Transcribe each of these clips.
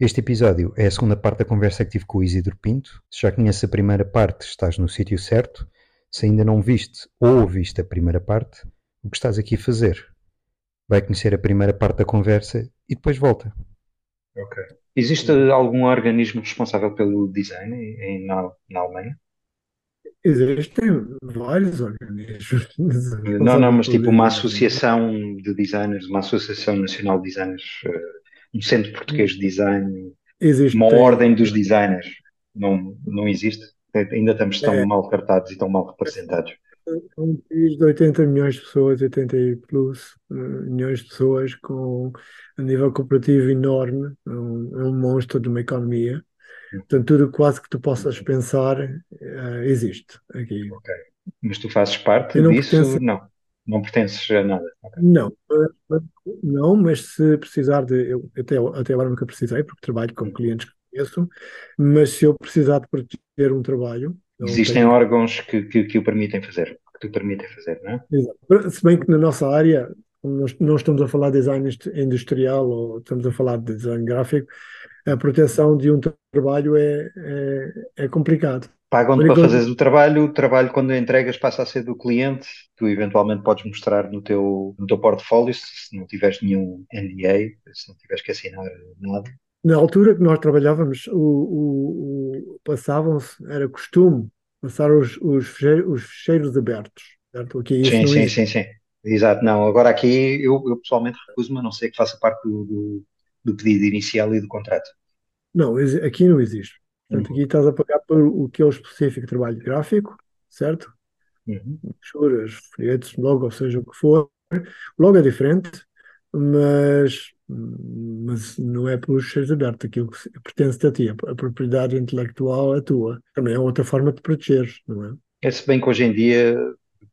Este episódio é a segunda parte da conversa que tive com o Isidro Pinto. Se já conheces a primeira parte, estás no sítio certo. Se ainda não viste ou ouviste a primeira parte, o que estás aqui a fazer? Vai conhecer a primeira parte da conversa e depois volta. Ok. Existe algum organismo responsável pelo design em, na, na Alemanha? Existem vários organismos. Não, não, mas tipo uma associação de designers, uma associação nacional de designers, uh, um centro português de design, Existe, uma tem- ordem dos designers. Não, não existe. Ainda estamos tão É. mal cartados e tão mal representados. É um país de 80 milhões de pessoas, 80 e plus eh, milhões de pessoas, com a nível cooperativo enorme, é um, é um monstro de uma economia. Portanto, tudo quase que tu possas pensar eh, existe aqui. Ok. Mas tu fazes parte Eu não disso? pertenço- Não. Não pertences a nada. Ok. Não, mas- mas- não, mas se precisar de. Eu até, até agora nunca precisei, porque trabalho com clientes que conheço, mas se eu precisar de proteger um trabalho. Existem tenho- órgãos que, que, que o permitem fazer, que te permitem fazer, não é? Exato. Se bem que na nossa área, nós não estamos a falar de design industrial ou estamos a falar de design gráfico, a proteção de um trabalho é, é, é complicado. Pagam-te para fazeres o trabalho, o trabalho quando entregas passa a ser do cliente, tu eventualmente podes mostrar no teu, no teu portfólio, se, não tiveres nenhum NDA, se não tiveres que assinar nada. Na altura que nós trabalhávamos, o, o- o- passavam-se, era costume, passar os, os, feche- os fecheiros abertos. Certo? Aqui isso sim, sim, sim, sim. Exato, não. Agora aqui eu, eu pessoalmente recuso-me, a não ser que faça parte do, do, do pedido inicial e do contrato. Não, aqui não existe. Portanto, Uhum. aqui estás a pagar por o que é o específico trabalho gráfico, certo? Uhum. folhetos, logo, ou seja, o que for. Logo é diferente, mas, mas não é pelos cheiros abertos, aquilo que pertence a ti, a, a propriedade intelectual é tua. Também é outra forma de proteger, não é? É se bem que hoje em dia,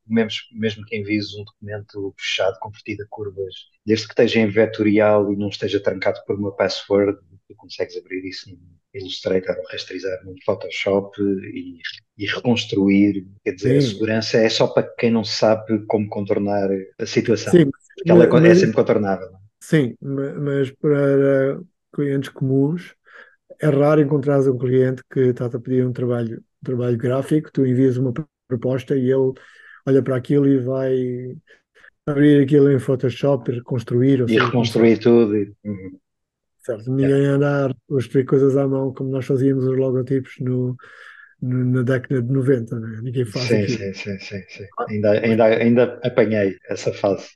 mesmo, mesmo que envies um documento fechado, convertido a curvas, desde que esteja em vetorial e não esteja trancado por uma password, tu consegues abrir isso no Illustrator ou rasterizar no Photoshop e, e reconstruir. Quer dizer, a Sim. segurança é só para quem não sabe como contornar a situação. Sim, Porque ela é, é mas- sempre contornável. é? Sim, ma- mas para clientes comuns é raro encontrares um cliente que está a pedir um trabalho, um trabalho gráfico, tu envias uma proposta e ele olha para aquilo e vai abrir aquilo em Photoshop e reconstruir. ou E reconstruir tudo. e- uhum. Certo, ninguém anda a construir coisas à mão como nós fazíamos os logotipos no, no- na década de 90, né? Ninguém faz Sim, aquilo. sim, sim, sim, sim. Ainda, ainda, ainda apanhei essa fase.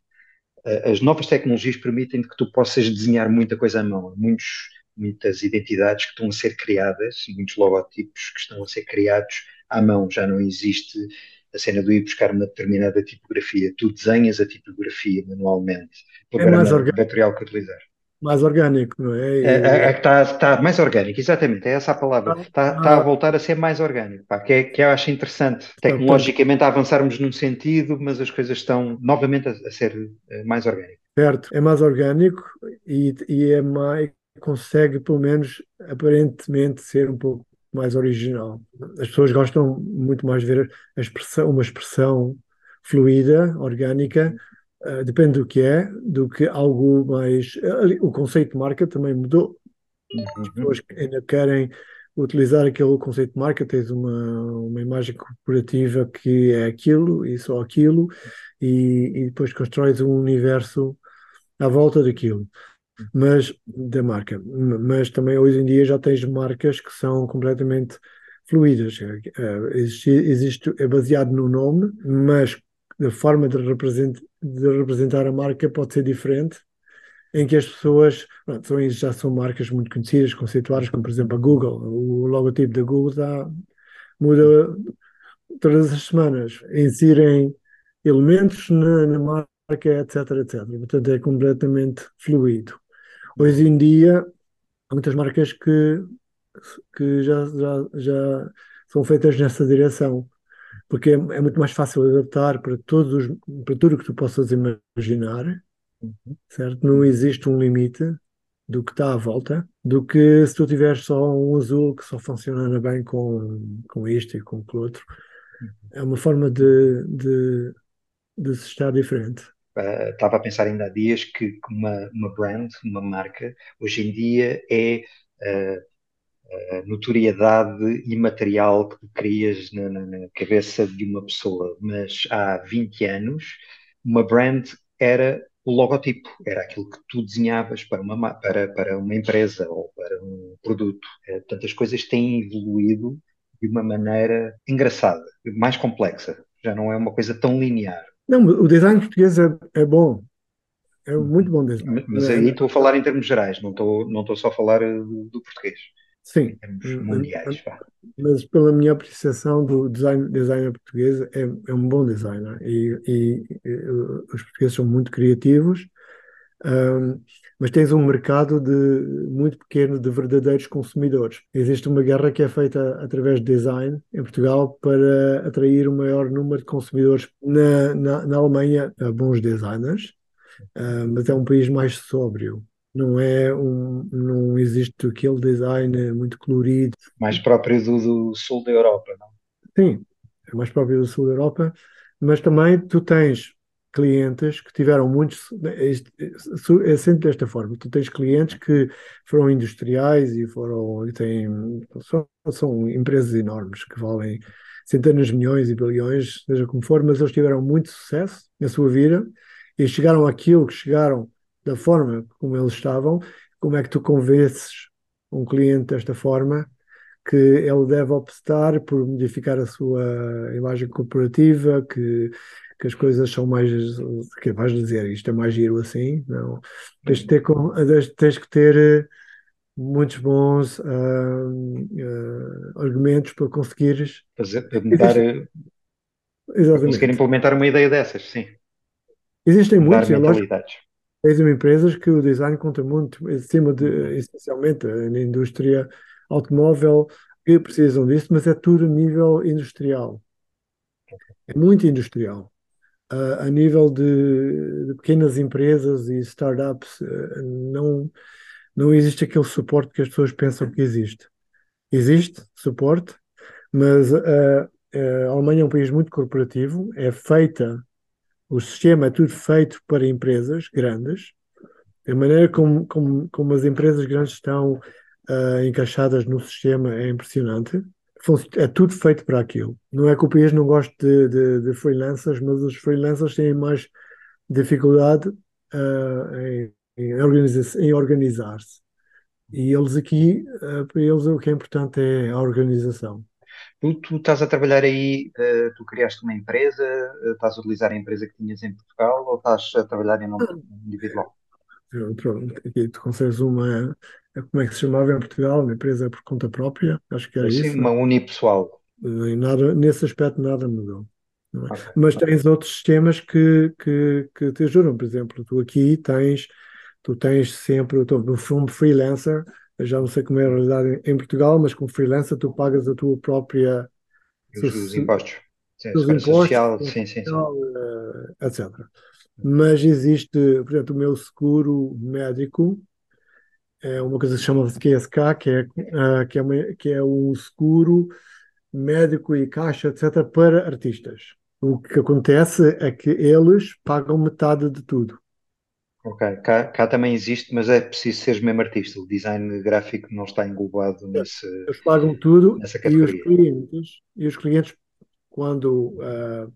Eh, As novas tecnologias permitem que tu possas desenhar muita coisa à mão, muitos, muitas identidades que estão a ser criadas, muitos logotipos que estão a ser criados à mão. Já não existe a cena de ir buscar uma determinada tipografia. Tu desenhas a tipografia manualmente. O É orgânico. vetorial que utilizar. Mais orgânico, não é? É, é, é que está tá mais orgânico, exatamente, é essa a palavra. Ah, Está tá a voltar a ser mais orgânico, pá, que, é, que eu acho interessante. Tecnologicamente a avançarmos num sentido, mas as coisas estão novamente a, a ser eh, mais orgânicas. Certo, é mais orgânico e, e é mais, consegue pelo menos aparentemente ser um pouco mais original. As pessoas gostam muito mais de ver expressão, uma expressão fluida, orgânica, eh, depende do que é, do que algo mais. O conceito de marca também mudou. Uhum. pessoas ainda querem utilizar aquele conceito de marca, tens uma, uma imagem corporativa que é aquilo e só aquilo, e, e depois constróis um universo à volta daquilo, mas da marca. Mas também hoje em dia já tens marcas que são completamente fluídas. Eh, Existe, existe, é baseado no nome, mas a forma de, represent, de representar a marca pode ser diferente em que as pessoas pronto, já são marcas muito conhecidas, conceituadas, como por exemplo a Google. O logotipo da Google está, muda todas as semanas, inserem elementos na, na marca, etc, etc. Portanto, é completamente fluido. Hoje em dia, há muitas marcas que, que já, já, já são feitas nessa direção, porque é, é muito mais fácil adaptar para, todos os, para tudo o que tu possas imaginar certo? Não existe um limite do que está à volta, do que se tu tiveres só um azul que só funciona bem com, com isto e com aquilo outro. É uma forma de, de, de se estar diferente. Uh, estava a pensar ainda há dias que uma, uma brand, uma marca, hoje em dia é a, a notoriedade imaterial que crias na, na, na, cabeça de uma pessoa. Mas há 20 anos, uma brand era o logotipo, era aquilo que tu desenhavas para uma, para, para uma empresa ou para um produto. É, portanto, as coisas têm evoluído de uma maneira engraçada, mais complexa. Já não é uma coisa tão linear. Não, o design português é, é bom. É muito bom design. Mas aí estou a falar em termos gerais, não estou, não estou só a falar do, do português. Sim. Mundiais. Pá. Mas pela minha apreciação do design, designer português, é, é um bom designer. E, e, e, os portugueses são muito criativos, um, mas tens um mercado de, muito pequeno de verdadeiros consumidores. Existe uma guerra que é feita através de design em Portugal para atrair o maior número de consumidores. Na, na, na Alemanha, há bons designers, uh, mas é um país mais sóbrio não é um, não existe aquele design muito colorido. Mais próprio do, do sul da Europa, não? Sim, é mais próprio do sul da Europa, mas também tu tens clientes que tiveram muitos. É, é sempre desta forma: tu tens clientes que foram industriais e foram. E têm, são, são empresas enormes que valem centenas de milhões e bilhões, seja como for, mas eles tiveram muito sucesso na sua vida e chegaram àquilo que chegaram da forma como eles estavam, como é que tu convences um cliente desta forma que ele deve optar por modificar a sua imagem corporativa, que, que as coisas são mais. que vais dizer, isto é mais giro assim? Não. Tens, de ter, tens que ter eh, muitos bons uh, uh, argumentos para conseguires. Fazer, mudar, eh, Exatamente. conseguir implementar uma ideia dessas, sim. Existem muitos, é lógico, Tens empresas que o design conta muito, acima de, essencialmente, na indústria automóvel, que precisam disso, mas é tudo a nível industrial. É muito industrial. A nível de, de, pequenas empresas e startups, uh, não, não existe aquele suporte que as pessoas pensam que existe. Existe suporte, mas uh, a Alemanha é um país muito corporativo, é feita o sistema é tudo feito para empresas grandes. A maneira como, como, como as empresas grandes estão uh, encaixadas no sistema é impressionante. É tudo feito para aquilo. Não é que o país não goste de, de, de freelancers, mas os freelancers têm mais dificuldade uh, em, em, organizar, em organizar-se. E eles aqui, uh, para eles, o que é importante é a organização. Tu, tu estás a trabalhar aí, uh, tu criaste uma empresa, estás a utilizar a empresa que tinhas em Portugal ou estás a trabalhar em nome individual? Pronto, aqui tu consegues uma, como é que se chamava em Portugal, uma empresa por conta própria, acho que era Sim, isso. uma unipessoal. E nada, nesse aspecto nada mudou. É? Okay. Mas tens outros sistemas que, que, que te ajudam, por exemplo, tu aqui tens, tu tens sempre, o fundo freelancer, eu já não sei como é a realidade em Portugal, mas como freelancer tu pagas a tua própria... Os, os impostos. Sim, os impostos, social, sim, sim, sim. Uh, etc. Mas existe, por exemplo, o meu seguro médico, é uma coisa que se chama QSK, que é, uh, que, é uma, que é um seguro médico e caixa, etc., para artistas. O que acontece é que eles pagam metade de tudo. Ok, cá, cá, também existe, mas é preciso ser mesmo artista. O design gráfico não está englobado nesse. Eles pagam tudo e os clientes, e os clientes quando, uh,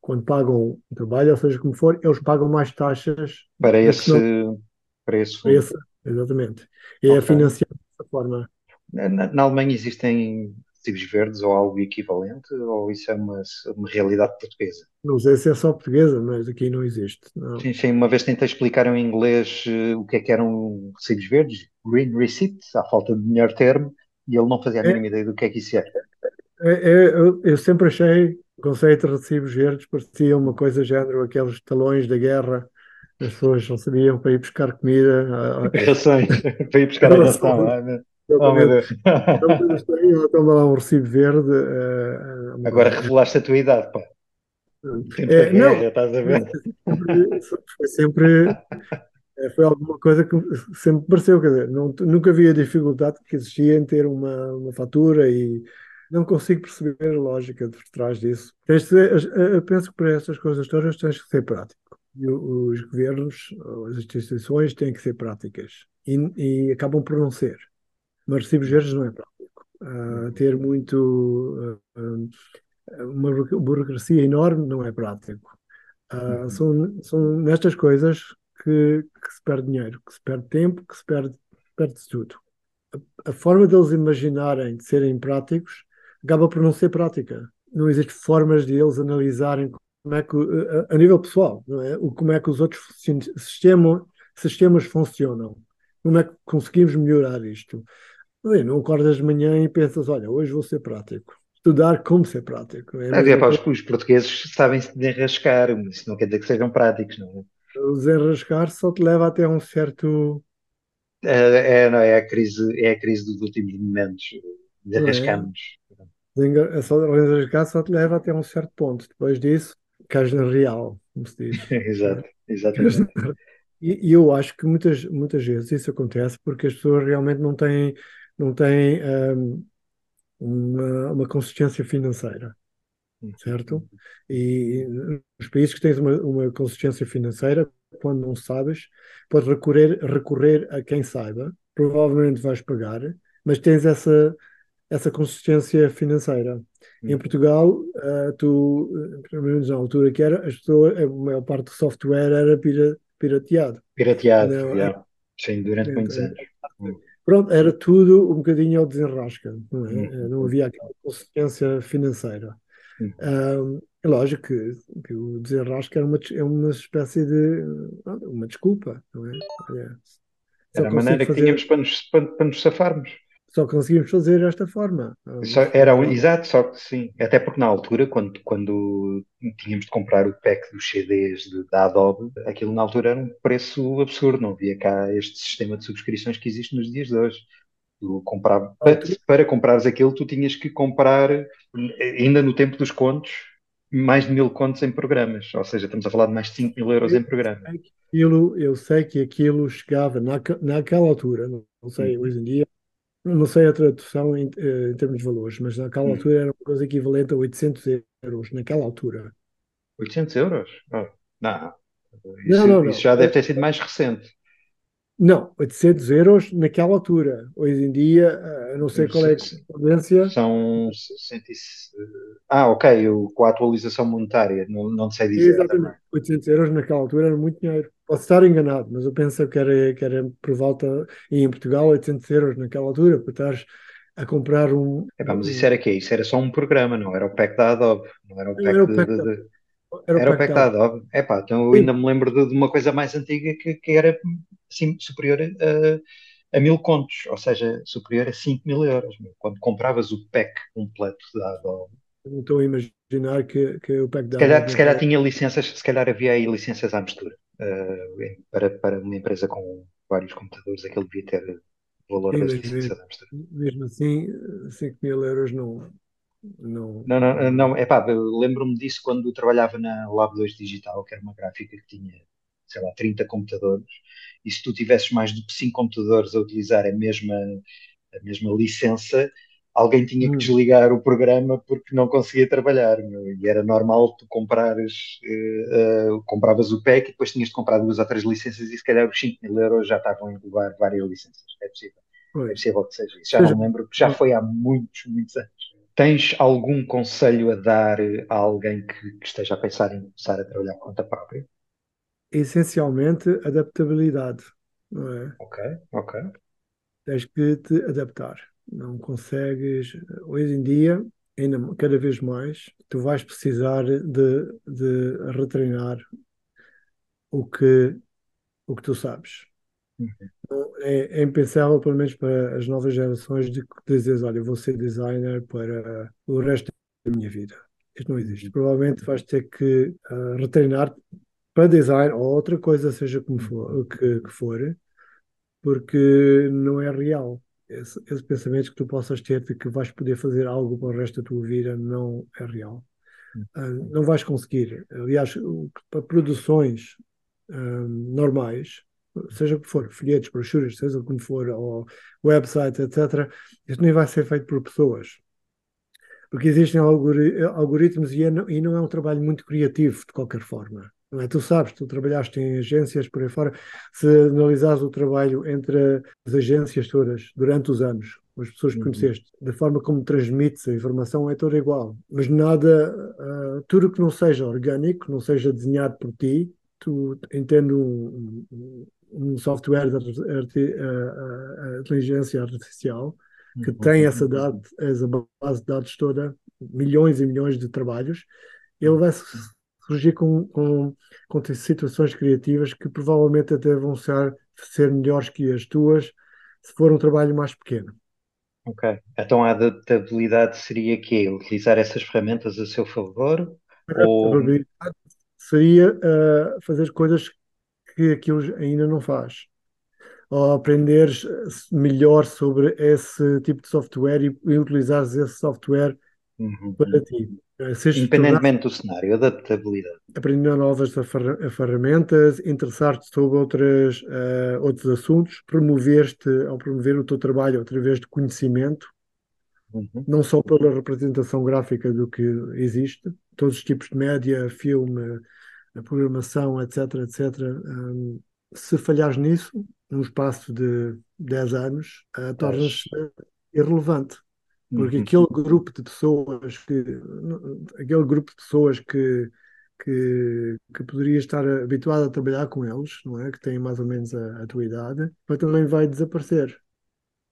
quando pagam o trabalho, ou seja, como for, eles pagam mais taxas para esse, não, para esse fundo. Para esse, exatamente. E okay. é financiado dessa forma. Na, na Alemanha existem recibos verdes ou algo equivalente, ou isso é uma, uma realidade portuguesa? Não sei se é só portuguesa, mas aqui não existe. Não. Sim, sim, uma vez tentei explicar em inglês uh, o que é que eram recibos verdes, green receipts, à falta de melhor termo, e ele não fazia a é. mínima é, ideia do que é que isso era. É, é, eu, eu, sempre achei o conceito de recibos verdes parecia uma coisa género aqueles talões da guerra as pessoas não sabiam para ir buscar comida. Rações, para ir buscar a ração. Oh, meu Deus. Toma lá um recibo verde. Uh, Agora revelaste a tua idade, pá. É, não, guerra, estás a ver? Foi sempre. Eh, foi alguma coisa que sempre pareceu, quer dizer, não, nunca vi a dificuldade que existia em ter uma, uma fatura e não consigo perceber a lógica de trás disso. eu penso que para essas coisas todas tens que ser prático. E os governos, as instituições têm que ser práticas e, e acabam por não ser. Mas recibos verdes não é prático. Uh, ter muito. Uh, uma burocracia enorme não é prático. Uh, são, são nestas coisas que, que, se perde dinheiro, que se perde tempo, que se perde, perde-se tudo. A, a, forma deles imaginarem de serem práticos acaba por não ser prática. Não existem formas de eles analisarem como é que, a, nível pessoal, não é? O, como é que os outros sistema, sistemas funcionam. Como é que conseguimos melhorar isto? Não acordas de manhã e pensas, olha, hoje vou ser prático estudar como ser prático. É Havia, pá, os, os, portugueses sabem se desenrascar, isso não quer dizer que sejam práticos, não é? O desenrascar só te leva até um certo. É, é, não, é, a, crise, é a crise dos últimos momentos. Desenrascamos. É? Só, desenrascar só te leva até um certo ponto. Depois disso, cais na real, como se diz. Exato, exatamente. E, e, eu acho que muitas, muitas vezes isso acontece porque as pessoas realmente não têm, não têm um, uma, uma consistência financeira, certo? E nos países que tens uma, uma consistência financeira, quando não sabes, podes recorrer, recorrer a quem saiba, provavelmente vais pagar, mas tens essa, essa consistência financeira. Em hum. Portugal, uh, tu, pelo menos na altura que era, as pessoas, a maior parte do software era pirateado. Pirateado, não, yeah. sim, durante muitos anos. Hum. Pronto, era tudo um bocadinho ao desenrasca, não, é? uhum. não havia aquela consistência financeira. Um, é lógico que, que, o desenrasca é uma, é uma espécie de uma desculpa, não é? Olha, era a maneira fazer... que tínhamos para nos, para, para nos safarmos só conseguimos fazer desta forma. Só, era exato, só que sim. Até porque na altura, quando, quando tínhamos de comprar o pack dos CDs de, da Adobe, aquilo na altura era um preço absurdo, não havia cá este sistema de subscrições que existe nos dias de hoje. Tu comprava, para, para comprares aquilo, tu tinhas que comprar, ainda no tempo dos contos, mais de mil contos em programas. Ou seja, estamos a falar de mais de 5 mil euros em programas. Aquilo, eu sei que aquilo chegava na, naquela altura, não sei, hoje em dia, não sei a tradução em, eh, em, termos de valores, mas naquela hum. altura era uma coisa equivalente a 800 euros, naquela altura. 800 euros? Oh, não. Isso, não, não, não. isso já deve ter sido mais recente. Não, 800 euros naquela altura. Hoje em dia, eh, não sei qual é a correspondência. São. Ah, ok, com a atualização monetária, não, não sei dizer. Exatamente, também. 800 euros naquela altura era muito dinheiro. Posso estar enganado, mas eu penso que era, que era por volta, e em Portugal, 800 euros naquela altura, para estar a comprar um. Mas isso era quê? Isso era só um programa, não era o pack da Adobe, não era o pack, era o pack de, de, de... Era, era o pack da Adobe. É pá, então eu ainda me lembro de, de, uma coisa mais antiga que, que era assim, superior a, a mil contos, ou seja, superior a 5 mil euros. Quando compravas o pack completo da Adobe. Não estou a imaginar que, que o pack da se calhar, Adobe. Se calhar tinha licenças, se calhar havia aí licenças à mistura. Uh, para, para uma empresa com vários computadores, aquele devia ter valor Sim, das licenças mistura. Mesmo assim, 5 mil euros não, não, não, não, não é pá, lembro-me disso quando trabalhava na Lab 2 Digital, que era uma gráfica que tinha, sei lá, 30 computadores, e se tu tivesses mais do que 5 computadores a utilizar a mesma, a mesma licença, alguém tinha que hum. desligar o programa porque não conseguia trabalhar. Meu. E era normal tu comprares, uh, uh, compravas o pack e depois tinhas de comprar duas ou três licenças e se calhar os 5 mil euros já estavam a englobar várias licenças. É possível. É possível que seja isso. Já não lembro, porque já foi há muitos, muitos anos. Tens algum conselho a dar a alguém que, que esteja a pensar em começar a trabalhar por conta própria? Essencialmente, adaptabilidade, não é? Ok, ok. Tens que te adaptar. Não consegues. Hoje em dia, ainda cada vez mais, tu vais precisar de, de retreinar o que, o que tu sabes. Uhum. É, é, impensável, pelo menos para as novas gerações, de dizeres, olha, vou ser designer para o resto da minha vida. Isto não existe. Uhum. Provavelmente vais ter que uh, retreinar para design ou outra coisa, seja como for, que, que for, porque não é real. Esse, esse, pensamento que tu possas ter de que vais poder fazer algo para o resto da tua vida não é real. Uh, não vais conseguir. Aliás, para produções uh, normais, seja o que for, folhetos, brochuras, seja como for, ou website, etc., isto nem vai ser feito por pessoas. Porque existem algoritmos e, é, e não é um trabalho muito criativo, de qualquer forma. É? Tu sabes, tu trabalhaste em agências por aí fora. Se analisares o trabalho entre as agências todas durante os anos, as pessoas que Uhum. conheceste, da forma como transmites a informação é toda igual. Mas nada, ah, tudo que não seja orgânico, não seja desenhado por ti, tu entendo um, um- um software de arti- ah, ah, inteligência artificial que Uhum. tem essa, dado, essa base de dados toda, milhões e milhões de trabalhos, ele vai su- surgir com, com, com situações criativas que provavelmente até vão ser, ser melhores que as tuas se for um trabalho mais pequeno. Ok. Então a adaptabilidade seria quê? Utilizar essas ferramentas a seu favor? A Ou seria ah, fazer coisas que aquilo ainda não faz. Ou aprenderes melhor sobre esse tipo de software e, e utilizares esse software Uhum. para ti. Eh, independentemente do cenário, adaptabilidade. aprender novas ferra- ferramentas, interessar-te sobre outras, eh, outros assuntos, promover-te ao promover o teu trabalho através de conhecimento, Uhum. não só pela representação gráfica do que existe, todos os tipos de média, filme, a programação, etc, etc. Hum, se falhares nisso, num espaço de 10 anos, eh, tornas-te irrelevante. Porque Uhum. aquele grupo de pessoas que aquele grupo de pessoas que, que, que poderia estar habituado a trabalhar com eles, não é? Que têm mais ou menos a, a tua idade, mas também vai desaparecer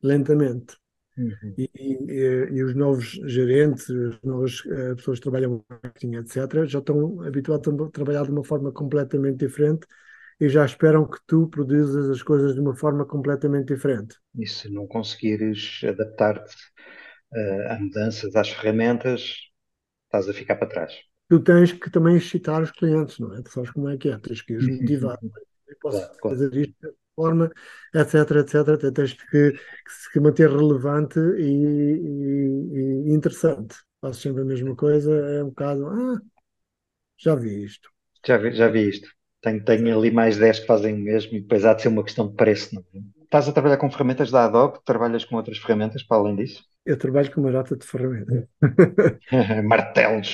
lentamente. Uhum. E, e- e os novos gerentes, as novas eh, pessoas que trabalham marketing, etc., já estão habituados a trabalhar de uma forma completamente diferente e já esperam que tu produzas as coisas de uma forma completamente diferente. E se não conseguires adaptar-te eh, a mudanças, às ferramentas, estás a ficar para trás. tu tens que também excitar os clientes, não é? Tu sabes como é que é, tens que os motivar. Eu posso Claro, claro. fazer isto desta forma, etc, etc. Até Tens que, que se manter relevante e, e- e interessante. Faço sempre a mesma coisa, é um bocado, ah, já vi isto. Já vi, já vi isto. Tenho, tenho ali mais 10 que fazem o mesmo e depois há de ser uma questão de preço. Não é? Estás a trabalhar com ferramentas da Adobe? Trabalhas com outras ferramentas para além disso? Eu trabalho com uma data de ferramentas. Martelos,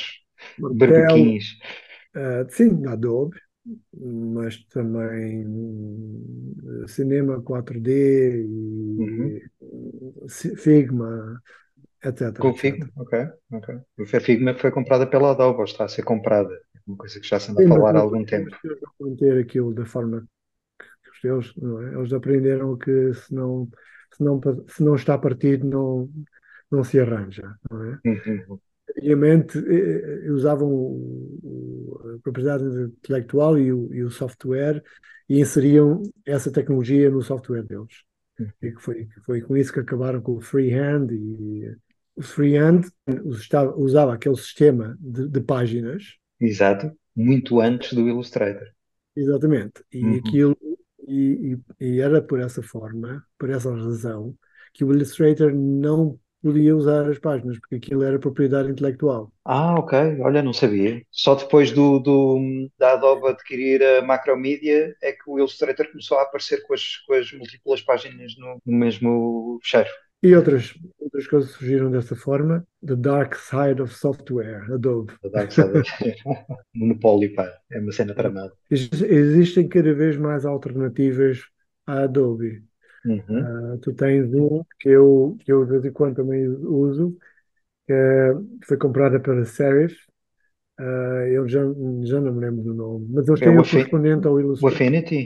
Martelo, barbequins. ah, sim, Adobe, mas também hum, cinema 4D e Ci- Figma, etc, Com. Figma? Ok, ok. O Figma foi comprada pela Adobe ou está a ser comprada? É uma coisa que já se anda a Sim, mas falar há algum tempo. manter aquilo da forma não é? Eles aprenderam que se não, se não, se não está partido, não, não se arranja, não é? Uhum. Antigamente eh, eh, usavam a propriedade intelectual e o, e o software e inseriam essa tecnologia no software deles. E que foi, foi com isso que acabaram com o freehand e o freehand usava, usava aquele sistema de, de páginas Exato, muito antes do Illustrator. Exatamente. E Uhum. aquilo e, e- era por essa forma, por essa razão, que o Illustrator não podia usar as páginas, porque aquilo era propriedade intelectual. Ah, ok. Olha, não sabia. Só depois do, do- da Adobe adquirir a Macromedia é que o Illustrator começou a aparecer com as, com as múltiplas páginas no, no mesmo fecheiro. E outras, outras coisas surgiram dessa forma. The Dark Side of Software, Adobe. Da Dark Side. Monopólio, pá. É uma cena tramada. Ex- Existem cada vez mais alternativas à Adobe. Uhum. Ah, tu tens um que eu, que eu de vez em quando também uso, que é- foi comprada pela Serif. Ah, eu já, já não me lembro do nome, mas eles É têm o o correspondente ao O Illustrator. Affinity?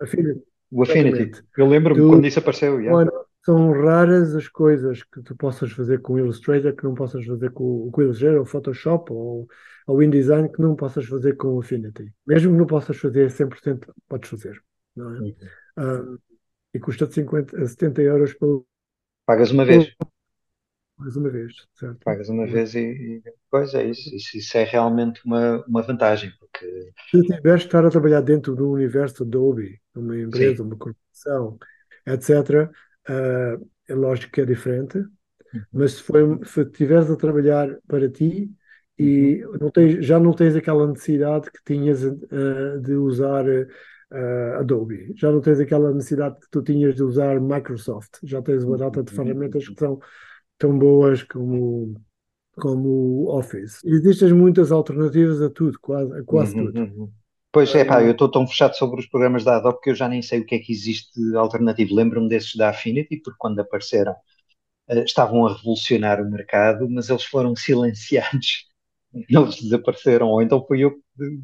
Affinity, O Affinity. exatamente. Eu lembro-me quando isso apareceu. yeah. Olha, são raras as coisas que tu possas fazer com o Illustrator que não possas fazer com, com o Illustrator, ou Photoshop, ou, ou InDesign que não possas fazer com o Affinity. Mesmo que não possas fazer 100%, podes fazer. Não é? Uhum. Ah, e custa de 50 a 70 euros por Pagas uma vez. mais uma vez, certo? Pagas uma vez e, e pois é isso. Isso, isso é realmente uma, uma vantagem, porque Se tiveres de estar a trabalhar dentro do universo Adobe, uma empresa, Sim. uma corporação, etc., ah, é lógico que é diferente, mas se, for, se estiveres a trabalhar para ti e não tens, já não tens aquela necessidade que tinhas ah, de usar ah, Adobe, já não tens aquela necessidade que tu tinhas de usar Microsoft, já tens uma data de ferramentas que são tão boas como, como Office. Existem muitas alternativas a tudo, quase, a quase Uhum, tudo. Pois é, pá, eu estou tão fechado sobre os programas da Adobe que eu já nem sei o que é que existe de alternativo. Lembro-me desses da Affinity, porque quando apareceram eh, estavam a revolucionar o mercado, mas eles foram silenciados. Eles desapareceram, ou então foi eu,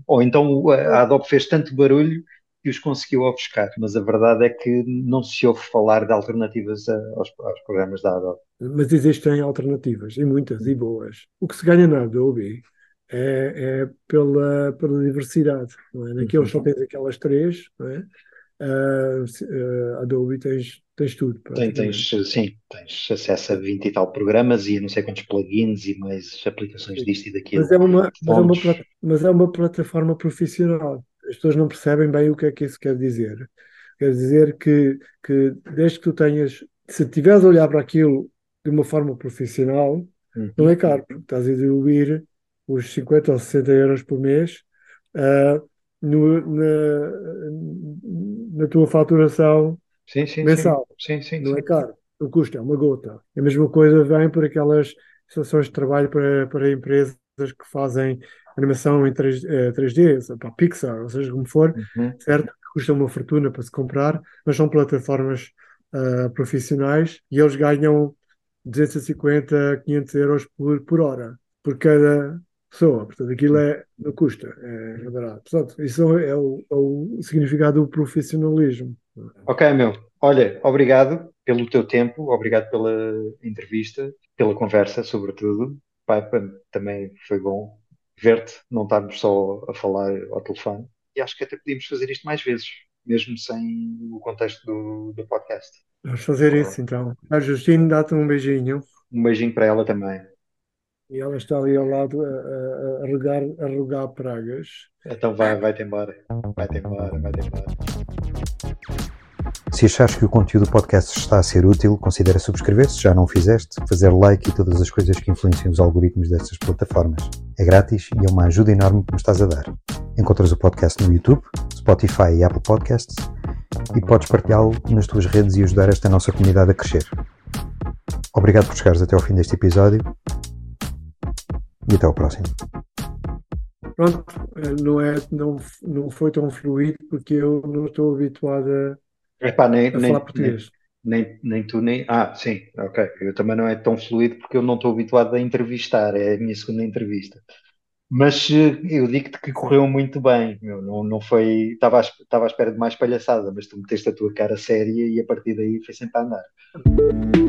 ou então a Adobe fez tanto barulho que os conseguiu ofuscar, mas a verdade é que não se ouve falar de alternativas aos, aos programas da Adobe. Mas existem alternativas, e muitas, e boas. O que se ganha na Adobe é, é pela, pela diversidade. Não é? Naqueles só tens aquelas três, não é? Uh, uh, Adobe tens, tens tudo. Tem, tens, sim, tens acesso a 20 e tal programas e não sei quantos plugins e mais aplicações sim. disto e daquilo. Mas é, uma, mas, é uma, mas é uma plataforma profissional. As pessoas não percebem bem o que é que isso quer dizer. Quer dizer que, que desde que tu tenhas, se estiveres a olhar para aquilo de uma forma profissional, uhum. não é caro, porque estás a diluir os 50 ou 60 euros por mês uh, no, na, na tua faturação sim, sim, mensal. Sim, sim, não é caro, não custa, é uma gota. A mesma coisa vem por aquelas situações de trabalho para, para empresas que fazem animação em 3, 3D, para Pixar, ou seja, como for, uhum. certo? Custa uma fortuna para se comprar, mas são plataformas uh, profissionais e eles ganham 250, 500 euros por, por hora, por cada pessoa. Portanto, aquilo é, não custa, é, é barato. Portanto, isso é o, é o significado do profissionalismo. Ok, meu. Olha, obrigado pelo teu tempo, obrigado pela entrevista, pela conversa, sobretudo. Pai, também foi bom ver-te, não estarmos só a falar ao telefone. E acho que até podíamos fazer isto mais vezes, mesmo sem o contexto do, do podcast. Vamos fazer isso então. A Justine, dá-te um beijinho. Um beijinho para ela também. E ela está ali ao lado a, a, a, regar, a regar pragas. Então vai, vai-te embora. Vai-te embora, vai-te embora. Se achares que o conteúdo do podcast está a ser útil, considera subscrever-se, já não o fizeste, fazer like e todas as coisas que influenciam os algoritmos destas plataformas. É grátis e é uma ajuda enorme que me estás a dar. Encontras o podcast no YouTube, Spotify e Apple Podcasts e podes partilhá-lo nas tuas redes e ajudar esta nossa comunidade a crescer. Obrigado por chegares até ao fim deste episódio e até ao próximo. Pronto, não, é, não, não foi tão fluido porque eu não estou habituado a, Epá, nem, a nem, falar português. Nem, nem, nem, tu, nem. Ah, sim, ok. Eu também não é tão fluido porque eu não estou habituado a entrevistar, é a minha segunda entrevista. Mas eh, eu digo-te que correu muito bem, meu, não, não foi. Estava à, estava à espera de mais palhaçada, mas tu meteste a tua cara séria e a partir daí foi sempre a andar.